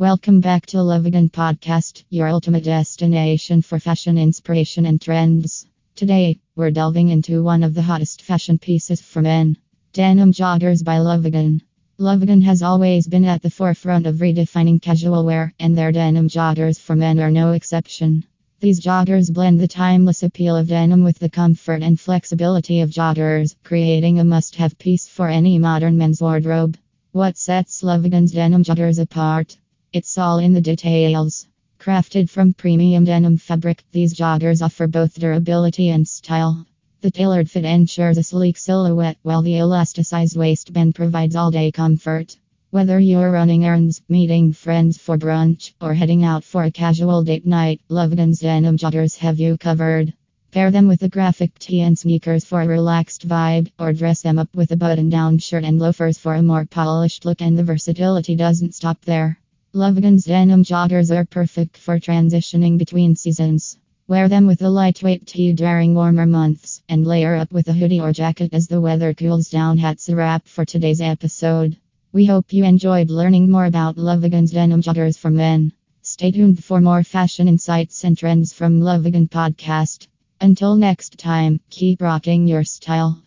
Welcome back to LoveGen Podcast, your ultimate destination for fashion inspiration and trends. Today, we're delving into one of the hottest fashion pieces for men denim joggers by LoveGen. LoveGen has always been at the forefront of redefining casual wear, and their denim joggers for men are no exception. These joggers blend the timeless appeal of denim with the comfort and flexibility of joggers, creating a must have piece for any modern men's wardrobe. What sets LoveGen's denim joggers apart? It's all in the details. Crafted from premium denim fabric, these joggers offer both durability and style. The tailored fit ensures a sleek silhouette, while the elasticized waistband provides all day comfort. Whether you're running errands, meeting friends for brunch, or heading out for a casual date night, LoveGen's denim joggers have you covered. Pair them with a graphic tee and sneakers for a relaxed vibe, or dress them up with a button down shirt and loafers for a more polished look, and the versatility doesn't stop there. LoveGen's denim joggers are perfect for transitioning between seasons. Wear them with a lightweight tee during warmer months, and layer up with a hoodie or jacket as the weather cools down. That's a wrap for today's episode. We hope you enjoyed learning more about LoveGen's denim joggers for men. Stay tuned for more fashion insights and trends from LoveGen Podcast. Until next time, keep rocking your style.